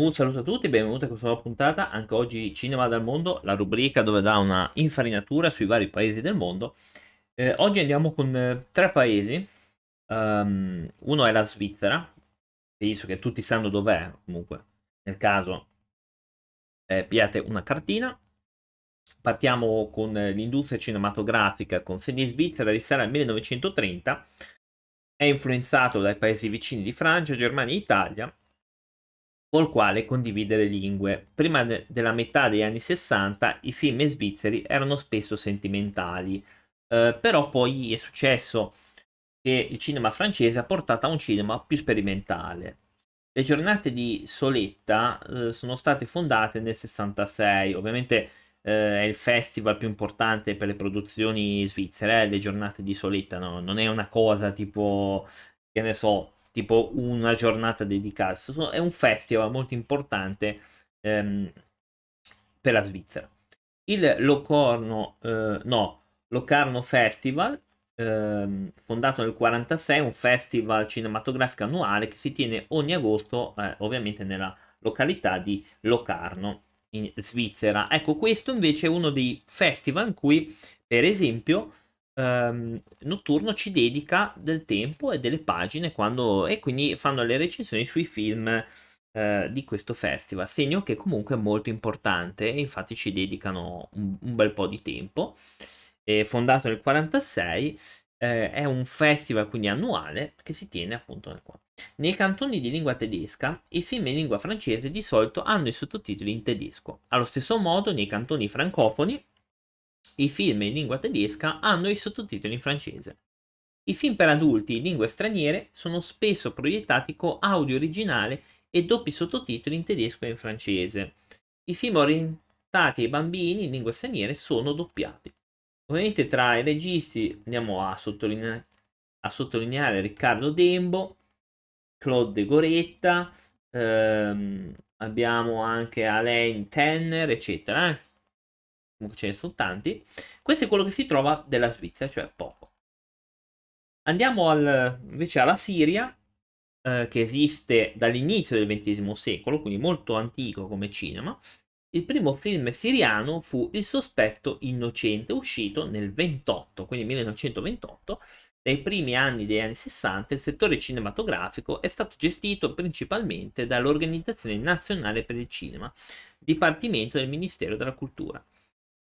Un saluto a tutti, benvenuti a questa nuova puntata, anche oggi Cinema dal Mondo, la rubrica dove dà una infarinatura sui vari paesi del mondo. Eh, oggi andiamo con eh, tre paesi, um, uno è la Svizzera, penso che tutti sanno dov'è, comunque, nel caso eh, piate una cartina. Partiamo con l'industria cinematografica con sede in Svizzera, risale al 1930, è influenzato dai paesi vicini di Francia, Germania e Italia, col quale condividere lingue. Prima de- della metà degli anni 60 i film svizzeri erano spesso sentimentali, eh, però poi è successo che il cinema francese ha portato a un cinema più sperimentale. Le giornate di Soletta eh, sono state fondate nel 66, ovviamente eh, è il festival più importante per le produzioni svizzere, eh, le giornate di Soletta, no? non è una cosa tipo, che ne so, tipo una giornata dedicata. È un festival molto importante ehm, per la Svizzera. Il Locorno, eh, no, Locarno Festival, ehm, fondato nel 1946, è un festival cinematografico annuale che si tiene ogni agosto, eh, ovviamente nella località di Locarno, in Svizzera. Ecco, questo invece è uno dei festival in cui, per esempio, ehm, Notturno ci dedica del tempo e delle pagine quando, e quindi fanno le recensioni sui film eh, di questo festival, segno che comunque è molto importante e infatti ci dedicano un, un bel po' di tempo. È fondato nel 1946, eh, è un festival quindi annuale che si tiene appunto nel 40. Nei cantoni di lingua tedesca, i film in lingua francese di solito hanno i sottotitoli in tedesco. Allo stesso modo, nei cantoni francofoni, i film in lingua tedesca hanno i sottotitoli in francese. I film per adulti in lingue straniere sono spesso proiettati con audio originale e doppi sottotitoli in tedesco e in francese. I film orientati ai bambini in lingue straniere sono doppiati. Ovviamente tra i registi andiamo a, sottoline- a sottolineare Riccardo Dembo, Claude Goretta, ehm, abbiamo anche Alain Tenner, eccetera. Comunque ce ne sono tanti. Questo è quello che si trova della Svizzera, cioè poco. Andiamo al, invece alla Siria, eh, che esiste dall'inizio del XX secolo, quindi molto antico come cinema. Il primo film siriano fu Il sospetto innocente, uscito nel 28, quindi 1928. Nei primi anni degli anni 60 il settore cinematografico è stato gestito principalmente dall'Organizzazione Nazionale per il Cinema, dipartimento del Ministero della Cultura.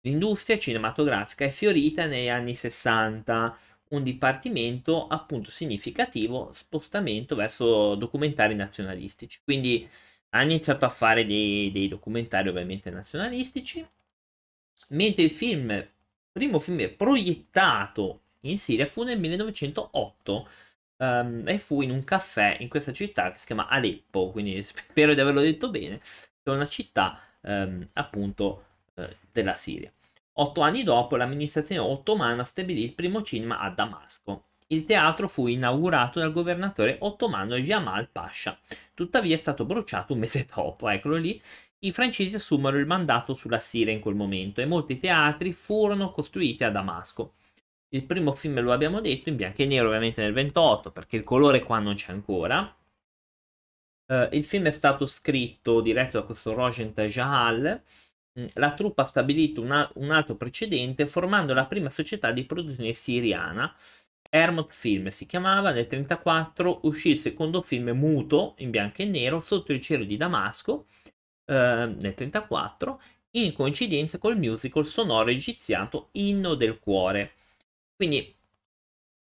L'industria cinematografica è fiorita negli anni 60, un dipartimento appunto significativo spostamento verso documentari nazionalistici. Quindi ha iniziato a fare dei, dei documentari ovviamente nazionalistici, mentre il film, primo film proiettato in Siria fu nel 1908 um, ehm, e fu in un caffè in questa città che si chiama Aleppo, quindi spero di averlo detto bene, che è una città um, appunto della Siria. Otto anni dopo l'amministrazione ottomana stabilì il primo cinema a Damasco. Il teatro fu inaugurato dal governatore ottomano Jamal Pasha, tuttavia è stato bruciato un mese dopo, eccolo lì. I francesi assumero il mandato sulla Siria in quel momento e molti teatri furono costruiti a Damasco. Il primo film lo abbiamo detto in bianco e nero ovviamente nel 28 perché il colore qua non c'è ancora. Uh, il film è stato scritto, diretto da questo Rogen Tajal Mm, la truppa ha stabilito una, un altro precedente formando la prima società di produzione siriana. Hermot Film si chiamava, nel 1934 uscì il secondo film muto in bianco e nero sotto il cielo di Damasco eh, nel 1934 in coincidenza col musical sonoro egiziano Inno del Cuore. Quindi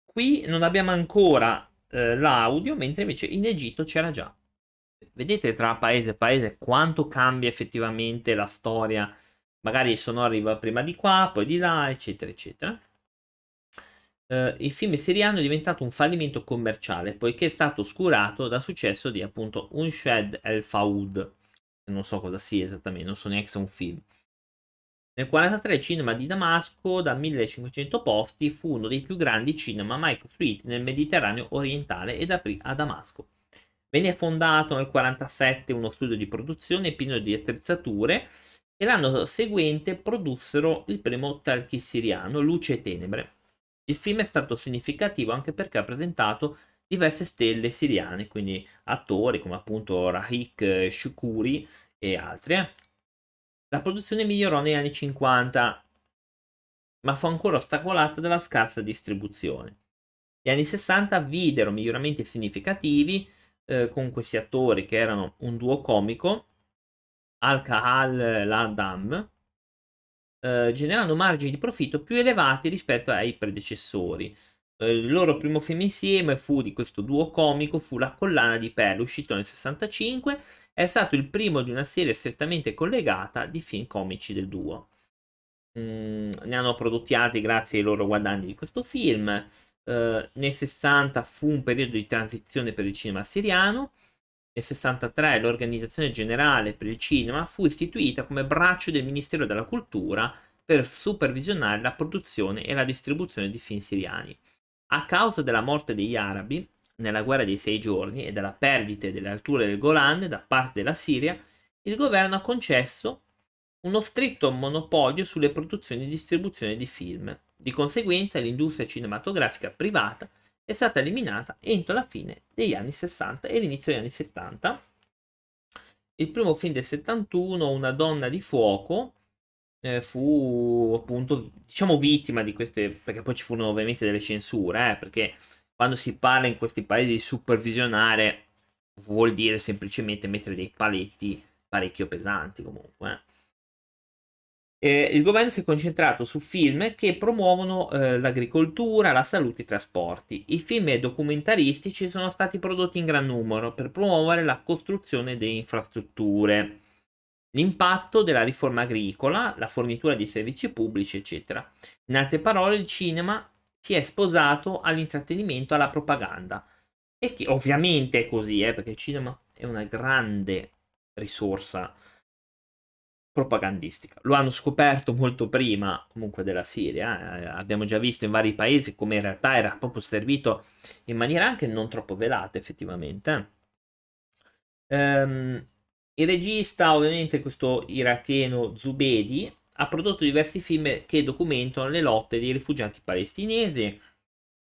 qui non abbiamo ancora eh, l'audio, mentre invece in Egitto c'era già vedete tra paese e paese quanto cambia effettivamente la storia. Magari il sonoro arriva prima di qua, poi di là, eccetera, eccetera. Uh, il film siriano è diventato un fallimento commerciale poiché è stato oscurato dal successo di appunto Unshed El Faoud. Non so cosa sia esattamente, non so neanche se è un film. Nel 1943 il cinema di Damasco, da 1500 posti, fu uno dei più grandi cinema mai costruiti nel Mediterraneo orientale ed aprì a Damasco. Venne fondato nel 1947 uno studio di produzione pieno di attrezzature e l'anno seguente produssero il primo talkie siriano, Luce e Tenebre. Il film è stato significativo anche perché ha presentato diverse stelle siriane, quindi attori come appunto Rahik Shukuri e altri. Eh. La produzione migliorò negli anni 50, ma fu ancora ostacolata dalla scarsa distribuzione. Gli anni 60 videro miglioramenti significativi eh, con questi attori che erano un duo comico, Al-Kahal Ladam, eh, generando margini di profitto più elevati rispetto ai predecessori. Eh, il loro primo film insieme fu di questo duo comico, fu La collana di perle, uscito nel 65, è stato il primo di una serie strettamente collegata di film comici del duo. Mm, ne hanno prodotti altri grazie ai loro guadagni di questo film. Uh, nel 60 fu un periodo di transizione per il cinema siriano. Nel 63 l'Organizzazione Generale per il Cinema fu istituita come braccio del Ministero della Cultura per supervisionare la produzione e la distribuzione di film siriani. A causa della morte degli arabi nella guerra dei sei giorni e della perdita delle alture del Golan da parte della Siria, il governo ha concesso uno stretto monopolio sulle produzioni e distribuzione di film. Di conseguenza l'industria cinematografica privata è stata eliminata entro la fine degli anni 60 e l'inizio degli anni 70. Il primo film del 71, Una donna di fuoco, eh, fu appunto, diciamo, vittima di queste, perché poi ci furono ovviamente delle censure, eh, perché quando si parla in questi paesi di supervisionare vuol dire semplicemente mettere dei paletti parecchio pesanti comunque. Eh. Eh, il governo si è concentrato su film che promuovono eh, l'agricoltura, la salute e i trasporti. I film documentaristici sono stati prodotti in gran numero per promuovere la costruzione delle infrastrutture, l'impatto della riforma agricola, la fornitura di servizi pubblici, eccetera. In altre parole, il cinema si è sposato all'intrattenimento, alla propaganda. E che ovviamente è così, eh, perché il cinema è una grande risorsa propagandistica. Lo hanno scoperto molto prima comunque della Siria, eh. abbiamo già visto in vari paesi come in realtà era proprio servito in maniera anche non troppo velata effettivamente. Um, il regista, ovviamente questo iracheno Zubedi, ha prodotto diversi film che documentano le lotte dei rifugiati palestinesi.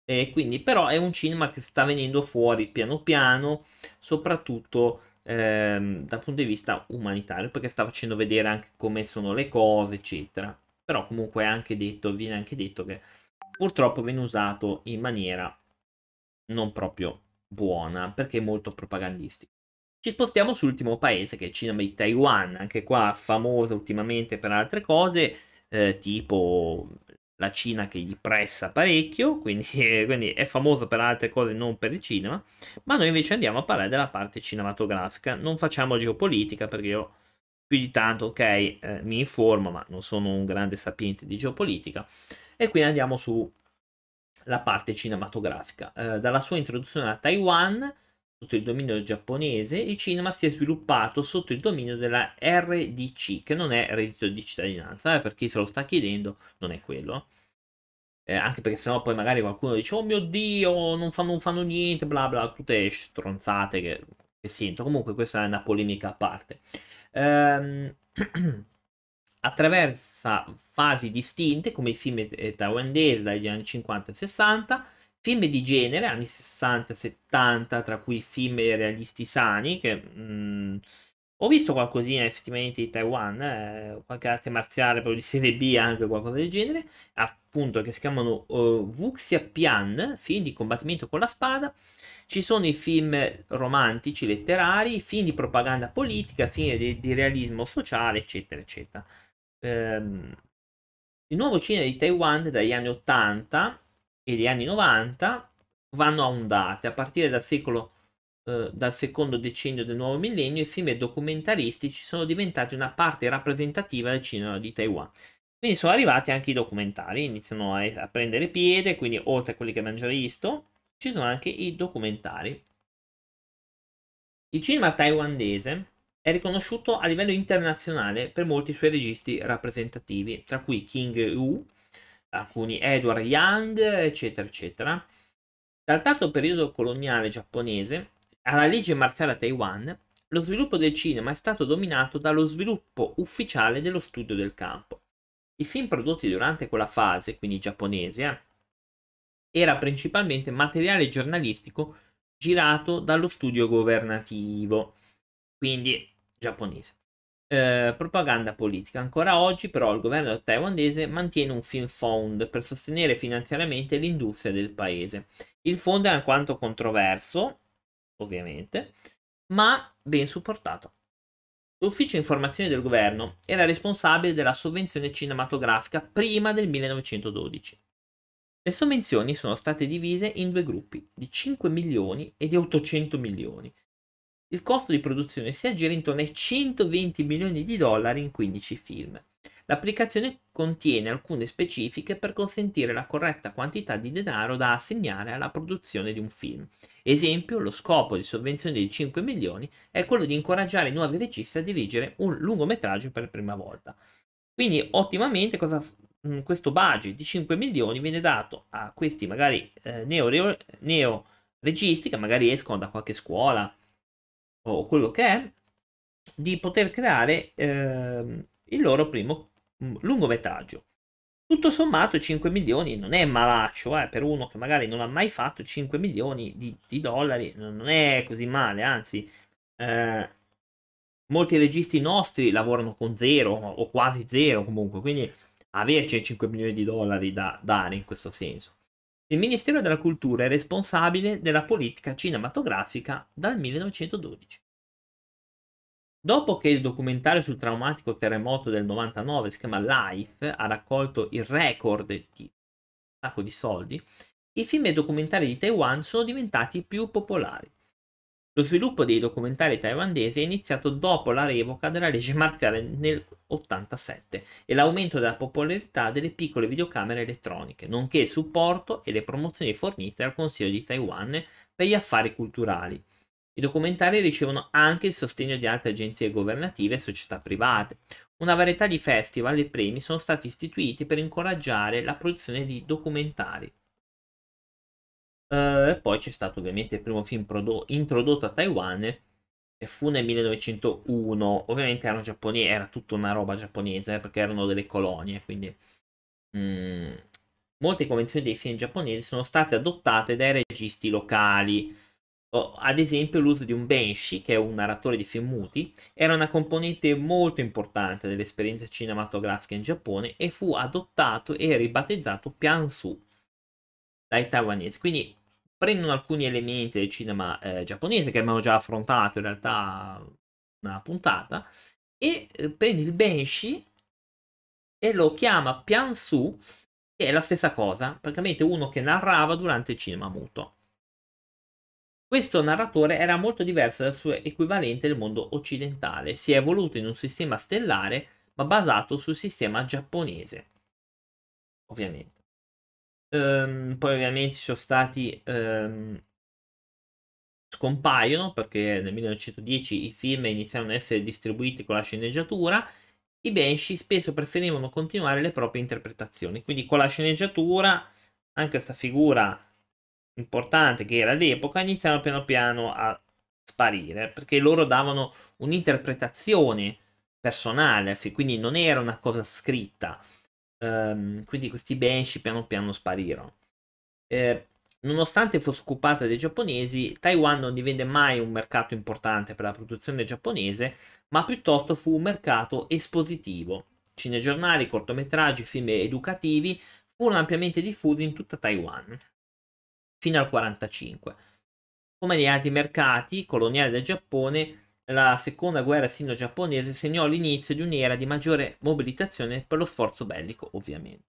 E quindi, però, è un cinema che sta venendo fuori piano piano, soprattutto ehm, dal punto di vista umanitario, perché sta facendo vedere anche come sono le cose, eccetera. Però comunque è anche detto, viene anche detto che purtroppo viene usato in maniera non proprio buona, perché è molto propagandistico. Ci spostiamo sull'ultimo paese che è il cinema di Taiwan, anche qua famosa ultimamente per altre cose, eh, tipo la Cina che gli pressa parecchio, quindi, quindi, è famoso per altre cose, non per il cinema, ma noi invece andiamo a parlare della parte cinematografica. Non facciamo geopolitica perché io più di tanto, ok, eh, mi informo, ma non sono un grande sapiente di geopolitica. E quindi andiamo sulla parte cinematografica. Eh, dalla sua introduzione a Taiwan, sotto il dominio giapponese, il cinema si è sviluppato sotto il dominio della RDC, che non è reddito di cittadinanza, eh, per chi se lo sta chiedendo, non è quello. Eh, anche perché sennò poi magari qualcuno dice, oh mio Dio, non fanno, non fanno niente, bla bla, tutte stronzate che, che sento. Comunque questa è una polemica a parte. Ehm... attraversa fasi distinte come i film taiwanesi dagli anni 50 e 60 Film di genere, anni 60-70, tra cui film realisti sani, che mh, mm, ho visto qualcosina effettivamente di Taiwan, eh, qualche arte marziale proprio di serie B, anche qualcosa del genere, appunto che si chiamano uh, Wuxia Pian, film di combattimento con la spada. Ci sono i film romantici, letterari, film di propaganda politica, film di, di realismo sociale, eccetera, eccetera. Ehm, il nuovo cinema di Taiwan dagli anni 80 e degli anni 90 vanno a ondate. A partire dal secolo eh, dal secondo decennio del nuovo millennio, i film documentaristici sono diventati una parte rappresentativa del cinema di Taiwan. Quindi sono arrivati anche i documentari, iniziano a, a prendere piede, quindi oltre a quelli che abbiamo già visto, ci sono anche i documentari. Il cinema taiwanese è riconosciuto a livello internazionale per molti suoi registi rappresentativi, tra cui King Wu, alcuni Edward Young, eccetera, eccetera. Dal tardo periodo coloniale giapponese alla legge marziale a Taiwan, lo sviluppo del cinema è stato dominato dallo sviluppo ufficiale dello studio del campo. I film prodotti durante quella fase, quindi giapponese, eh, era principalmente materiale giornalistico girato dallo studio governativo, quindi giapponese. Eh, propaganda politica. Ancora oggi, però, il governo taiwanese mantiene un film fund per sostenere finanziariamente l'industria del paese. Il fondo è alquanto controverso, ovviamente, ma ben supportato. L'ufficio informazioni del governo era responsabile della sovvenzione cinematografica prima del 1912. Le sovvenzioni sono state divise in due gruppi, di 5 milioni e di 800 milioni. Il costo di produzione si aggira intorno ai 120 milioni di dollari in 15 film. L'applicazione contiene alcune specifiche per consentire la corretta quantità di denaro da assegnare alla produzione di un film. Esempio, lo scopo di sovvenzione di 5 milioni è quello di incoraggiare i nuovi registi a dirigere un lungometraggio per la prima volta. Quindi, ottimamente, cosa, mm, questo budget di 5 milioni viene dato a questi magari eh, neo, neo registi che magari escono da qualche scuola o quello che è, di poter creare eh, il loro primo lungometraggio. Tutto sommato 5 milioni non è malaccio, eh, per uno che magari non ha mai fatto 5 milioni di, di dollari, non è così male, anzi, eh, molti registi nostri lavorano con zero o quasi zero comunque, quindi averci 5 milioni di dollari da dare in questo senso. Il Ministero della Cultura è responsabile della politica cinematografica dal 1912. Dopo che il documentario sul traumatico terremoto del 99 si chiama Life ha raccolto il record di un sacco di soldi, i film e documentari di Taiwan sono diventati più popolari. Lo sviluppo dei documentari taiwanesi è iniziato dopo la revoca della legge marziale nel 87 e l'aumento della popolarità delle piccole videocamere elettroniche, nonché il supporto e le promozioni fornite dal Consiglio di Taiwan per gli affari culturali. I documentari ricevono anche il sostegno di altre agenzie governative e società private. Una varietà di festival e premi sono stati istituiti per incoraggiare la produzione di documentari. Uh, poi c'è stato ovviamente il primo film introdotto a Taiwan, che fu nel 1901. Ovviamente erano giapponesi, era tutta una roba giapponese eh, perché erano delle colonie, quindi mm, molte convenzioni dei film giapponesi sono state adottate dai registi locali ad esempio l'uso di un Benshi, che è un narratore di film muti, era una componente molto importante dell'esperienza cinematografica in Giappone e fu adottato e ribattezzato Piansu dai taiwanesi. Quindi prendono alcuni elementi del cinema eh, giapponese che abbiamo già affrontato in realtà una puntata e eh, prende il Benshi e lo chiama Piansu, che è la stessa cosa, praticamente uno che narrava durante il cinema muto. Questo narratore era molto diverso dal suo equivalente del mondo occidentale, si è evoluto in un sistema stellare ma basato sul sistema giapponese. Ovviamente. Um, poi ovviamente sono stati... Um, scompaiono perché nel 1910 i film iniziarono ad essere distribuiti con la sceneggiatura. I Benshi spesso preferivano continuare le proprie interpretazioni, quindi con la sceneggiatura anche questa figura importante che era all'epoca iniziano piano piano a sparire perché loro davano un'interpretazione personale, quindi non era una cosa scritta. Um, quindi questi Benshi piano piano sparirono. Eh, nonostante fosse occupata dai giapponesi, Taiwan non divenne mai un mercato importante per la produzione giapponese, ma piuttosto fu un mercato espositivo. Cinegiornali, cortometraggi, film educativi furono ampiamente diffusi in tutta Taiwan fino al 1945. Come negli altri mercati coloniali del Giappone, la seconda guerra sino-giapponese segnò l'inizio di un'era di maggiore mobilitazione per lo sforzo bellico, ovviamente.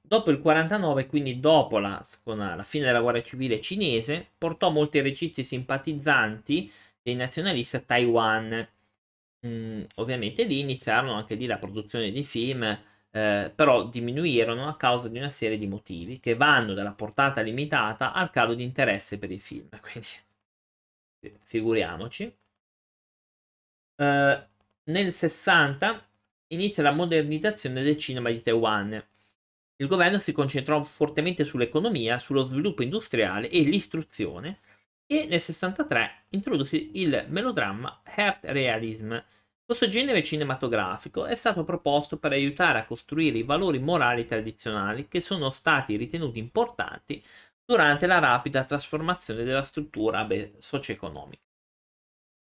Dopo il 49, quindi dopo la, la fine della guerra civile cinese, portò molti registi simpatizzanti dei nazionalisti a Taiwan. Mm, ovviamente lì iniziarono anche lì la produzione di film eh, però diminuirono a causa di una serie di motivi che vanno dalla portata limitata al calo di interesse per i film. Quindi figuriamoci. Eh, nel 60 inizia la modernizzazione del cinema di Taiwan. Il governo si concentrò fortemente sull'economia, sullo sviluppo industriale e l'istruzione e nel 63 introdusse il melodramma Heart Realism, questo genere cinematografico è stato proposto per aiutare a costruire i valori morali tradizionali che sono stati ritenuti importanti durante la rapida trasformazione della struttura socio-economica.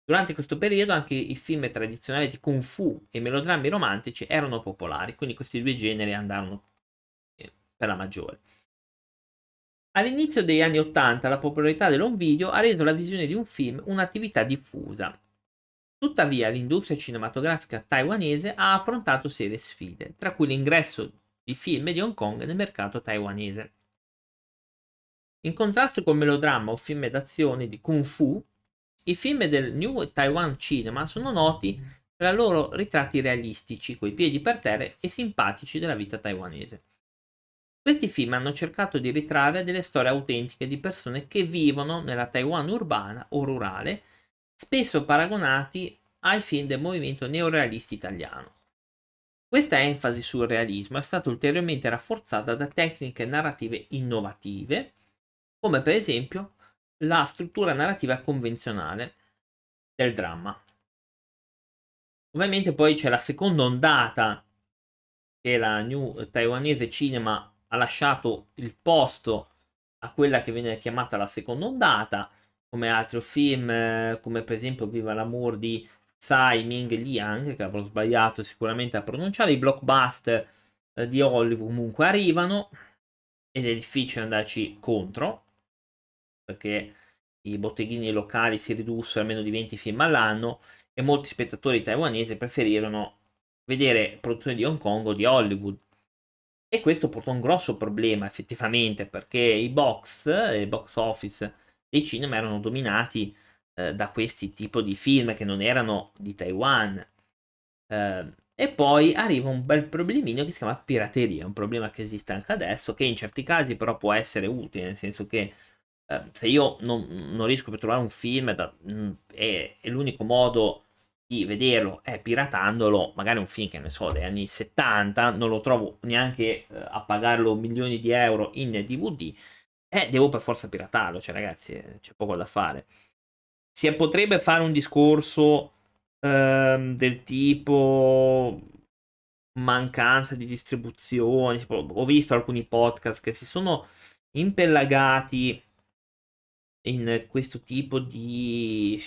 Durante questo periodo anche i film tradizionali di kung fu e melodrammi romantici erano popolari, quindi questi due generi andarono eh, per la maggiore. All'inizio degli anni Ottanta la popolarità dell'home video ha reso la visione di un film un'attività diffusa. Tuttavia l'industria cinematografica taiwanese ha affrontato serie sfide, tra cui l'ingresso di film di Hong Kong nel mercato taiwanese. In contrasto col melodramma o film d'azione di kung fu, i film del New Taiwan Cinema sono noti per i loro ritratti realistici, coi piedi per terra e simpatici della vita taiwanese. Questi film hanno cercato di ritrarre delle storie autentiche di persone che vivono nella Taiwan urbana o rurale, spesso paragonati ai film del movimento neorealista italiano. Questa enfasi sul realismo è stata ulteriormente rafforzata da tecniche narrative innovative, come per esempio la struttura narrativa convenzionale del dramma. Ovviamente poi c'è la seconda ondata che la New Taiwanese Cinema ha lasciato il posto a quella che viene chiamata la seconda ondata, come altri film, come per esempio Viva l'amor di Tsai Ming Liang, che avrò sbagliato sicuramente a pronunciare, i blockbuster eh, di Hollywood comunque arrivano ed è difficile andarci contro, perché i botteghini locali si ridussero a meno di 20 film all'anno e molti spettatori taiwanesi preferirono vedere produzioni di Hong Kong o di Hollywood. E questo portò un grosso problema effettivamente perché i box, i box office dei cinema erano dominati eh, da questi tipi di film che non erano di Taiwan. Eh, e poi arriva un bel problemino che si chiama pirateria, un problema che esiste anche adesso, che in certi casi però può essere utile, nel senso che eh, se io non, non, riesco a trovare un film da, mh, mm, e, e, l'unico modo di vederlo è piratandolo, magari un film che ne so, degli anni 70, non lo trovo neanche eh, a pagarlo milioni di euro in DVD, eh, devo per forza piratarlo, cioè ragazzi, eh, c'è poco da fare. Si potrebbe fare un discorso ehm, del tipo mancanza di distribuzione, ho visto alcuni podcast che si sono impellagati in questo tipo di,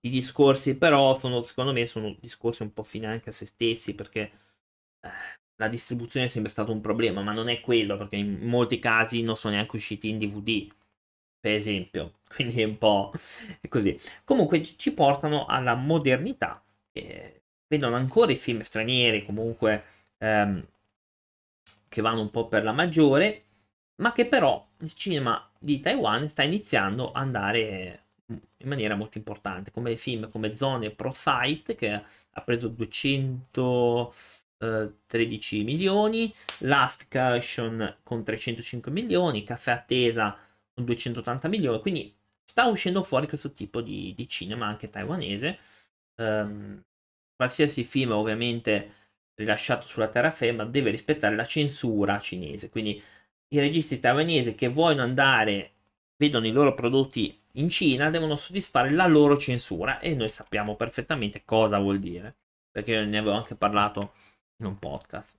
di discorsi, però sono, secondo me sono discorsi un po' fine anche a se stessi perché eh, la distribuzione è sempre stato un problema, ma non è quello perché in molti casi non sono neanche usciti in DVD, per esempio, quindi è un po' così. Comunque ci portano alla modernità, eh, vedono ancora i film stranieri comunque ehm, che vanno un po' per la maggiore ma che però il cinema di Taiwan sta iniziando ad andare in maniera molto importante, come film come Zone Pro Site che ha preso 213 eh, milioni, Last Caution con 305 milioni, Caffè Attesa con 280 milioni, quindi sta uscendo fuori questo tipo di, di cinema anche taiwanese. Um, qualsiasi film ovviamente rilasciato sulla terraferma deve rispettare la censura cinese, quindi i registi taiwanesi che vogliono andare, vedono i loro prodotti in Cina, devono soddisfare la loro censura e noi sappiamo perfettamente cosa vuol dire, perché ne avevo anche parlato in un podcast.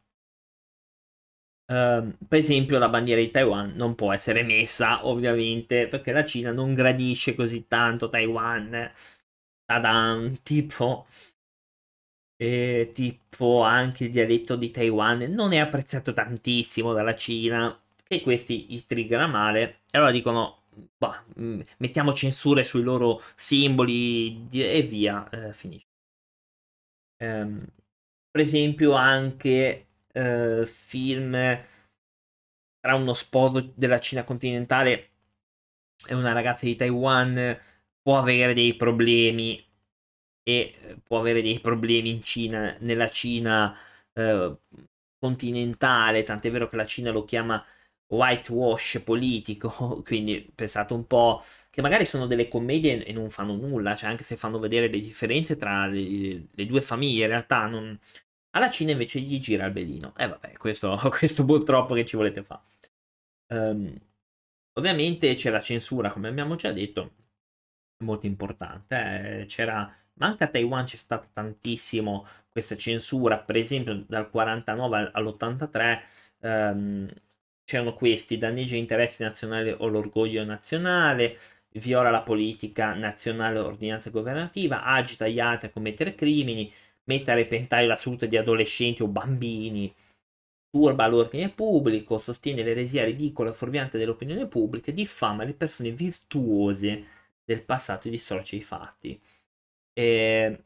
Uh, per esempio, la bandiera di Taiwan non può essere messa, ovviamente, perché la Cina non gradisce così tanto Taiwan. Tadam, tipo, eh, tipo anche il dialetto di Taiwan non è apprezzato tantissimo dalla Cina e questi gli triggerano male e allora dicono bah, mm, mettiamo censure sui loro simboli e via, eh, finisce. Um, per esempio anche uh, film tra uno sposo della Cina continentale e una ragazza di Taiwan può avere dei problemi e può avere dei problemi in Cina, nella Cina uh, continentale, tant'è vero che la Cina lo chiama whitewash politico, quindi pensate un po' che magari sono delle commedie e non fanno nulla, cioè anche se fanno vedere le differenze tra le, le due famiglie, in realtà non... alla Cina invece gli gira il belino. E eh, vabbè, questo, questo purtroppo che ci volete fare. Um, ovviamente c'è la censura, come abbiamo già detto, molto importante. Eh? C'era, ma anche a Taiwan c'è stata tantissimo questa censura, per esempio dal 49 all'83. Um, c'erano questi, danneggia gli interessi nazionali o l'orgoglio nazionale, viola la politica nazionale o ordinanza governativa, agita gli altri a commettere crimini, mette a repentaglio la salute di adolescenti o bambini, turba l'ordine pubblico, sostiene l'eresia ridicola e fuorviante dell'opinione pubblica diffama le persone virtuose del passato e distorce i fatti. E...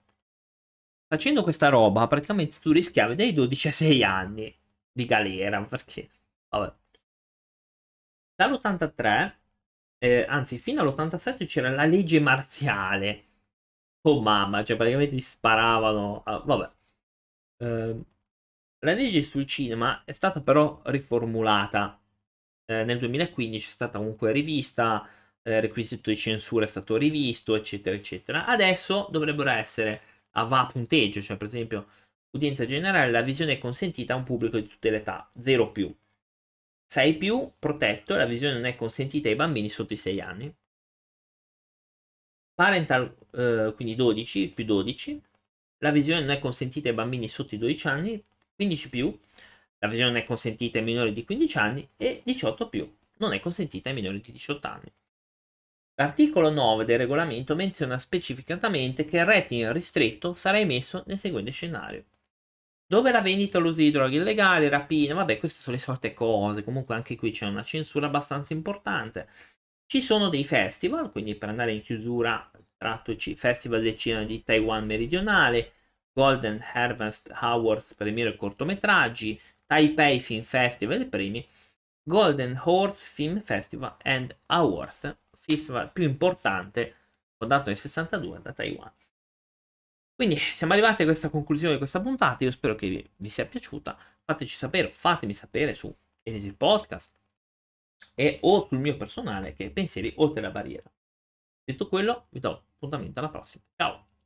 Facendo questa roba, praticamente tu rischiavi dai 12 ai 6 anni di galera, perché, vabbè. Dall'83, eh, anzi fino all'87 c'era la legge marziale. Oh mamma, cioè praticamente ti sparavano. Ah, vabbè. Eh, la legge sul cinema è stata però riformulata. Eh, nel 2015 è stata comunque rivista, il eh, requisito di censura è stato rivisto, eccetera, eccetera. Adesso dovrebbero essere a va punteggio, cioè per esempio udienza generale, la visione è consentita a un pubblico di tutte le età, 0 più. 6 più, protetto, la visione non è consentita ai bambini sotto i 6 anni. Parental, eh, quindi 12 più 12, la visione non è consentita ai bambini sotto i 12 anni, 15 più, la visione non è consentita ai minori di 15 anni e 18 più, non è consentita ai minori di 18 anni. L'articolo 9 del regolamento menziona specificatamente che il rating ristretto sarà emesso nel seguente scenario. Dove la vendita o l'uso di droghe illegali, rapine, vabbè, queste sono le solite cose. Comunque anche qui c'è una censura abbastanza importante. Ci sono dei festival, quindi per andare in chiusura trattoci Festival del Cinema di Taiwan Meridionale, Golden Harvest Awards premiere cortometraggi, Taipei Film Festival e premi, Golden Horse Film Festival and Awards festival più importante fondato nel 62 da Taiwan. Quindi siamo arrivati a questa conclusione di questa puntata. Io spero che vi, sia piaciuta. Fateci sapere, fatemi sapere su Easy Podcast e o sul mio personale che è Pensieri oltre la barriera. Detto quello, vi do appuntamento alla prossima. Ciao!